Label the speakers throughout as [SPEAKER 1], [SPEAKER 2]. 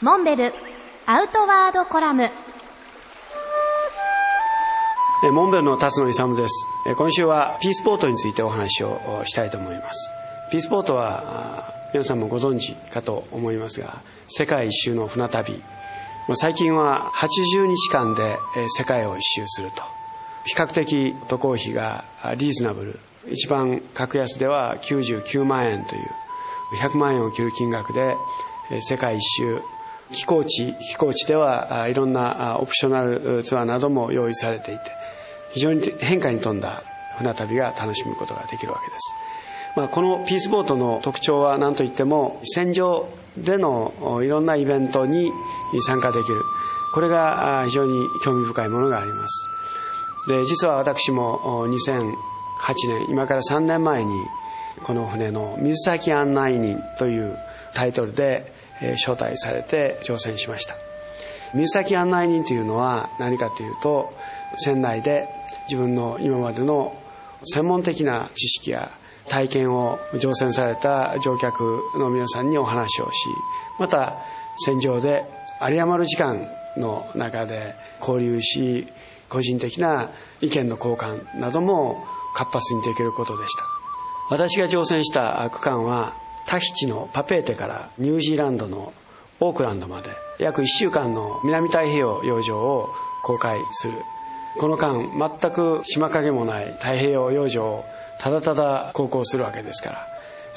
[SPEAKER 1] モンベルアウトワードコラム。
[SPEAKER 2] モンベルの辰野勇です。今週はピースポートについてお話をしたいと思います。ピースポートは皆さんもご存知かと思いますが世界一周の船旅。最近は80日間で世界を一周すると。比較的渡航費がリーズナブル。一番格安では99万円という100万円を切る金額で世界一周飛行地飛行地ではいろんなオプショナルツアーなども用意されていて非常に変化に富んだ船旅が楽しむことができるわけです、まあ、このピースボートの特徴は何といっても戦場でのいろんなイベントに参加できる。これが非常に興味深いものがあります。で実は私も2008年今から3年前にこの船の水先案内人というタイトルで招待されて挑戦しました。水先案内人というのは何かというと船内で自分の今までの専門的な知識や体験を乗船された乗客の皆さんにお話をしまた船上で有り余る時間の中で交流し個人的な意見の交換なども活発にできることでした。私が乗船した区間はタヒチのパペーテからニュージーランドのオークランドまで約1週間の南太平洋洋上を航海する。この間全く島影もない太平洋洋上をただただ航行するわけですから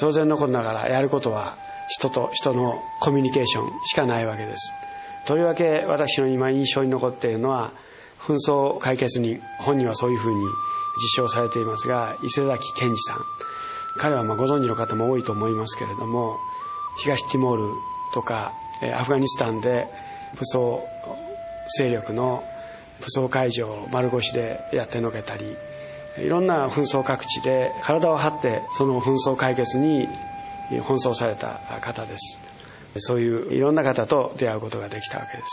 [SPEAKER 2] 当然のことながらやることは人と人のコミュニケーションしかないわけです。とりわけ私の今印象に残っているのは紛争解決に本人はそういうふうに実証されていますが伊勢崎健二さん。彼はまご存知の方も多いと思いますけれども東ティモールとかアフガニスタンで武装勢力の武装解除を丸腰でやってのけたりいろんな紛争各地で体を張ってその紛争解決に奔走された方です。そういういろんな方と出会うことができたわけです。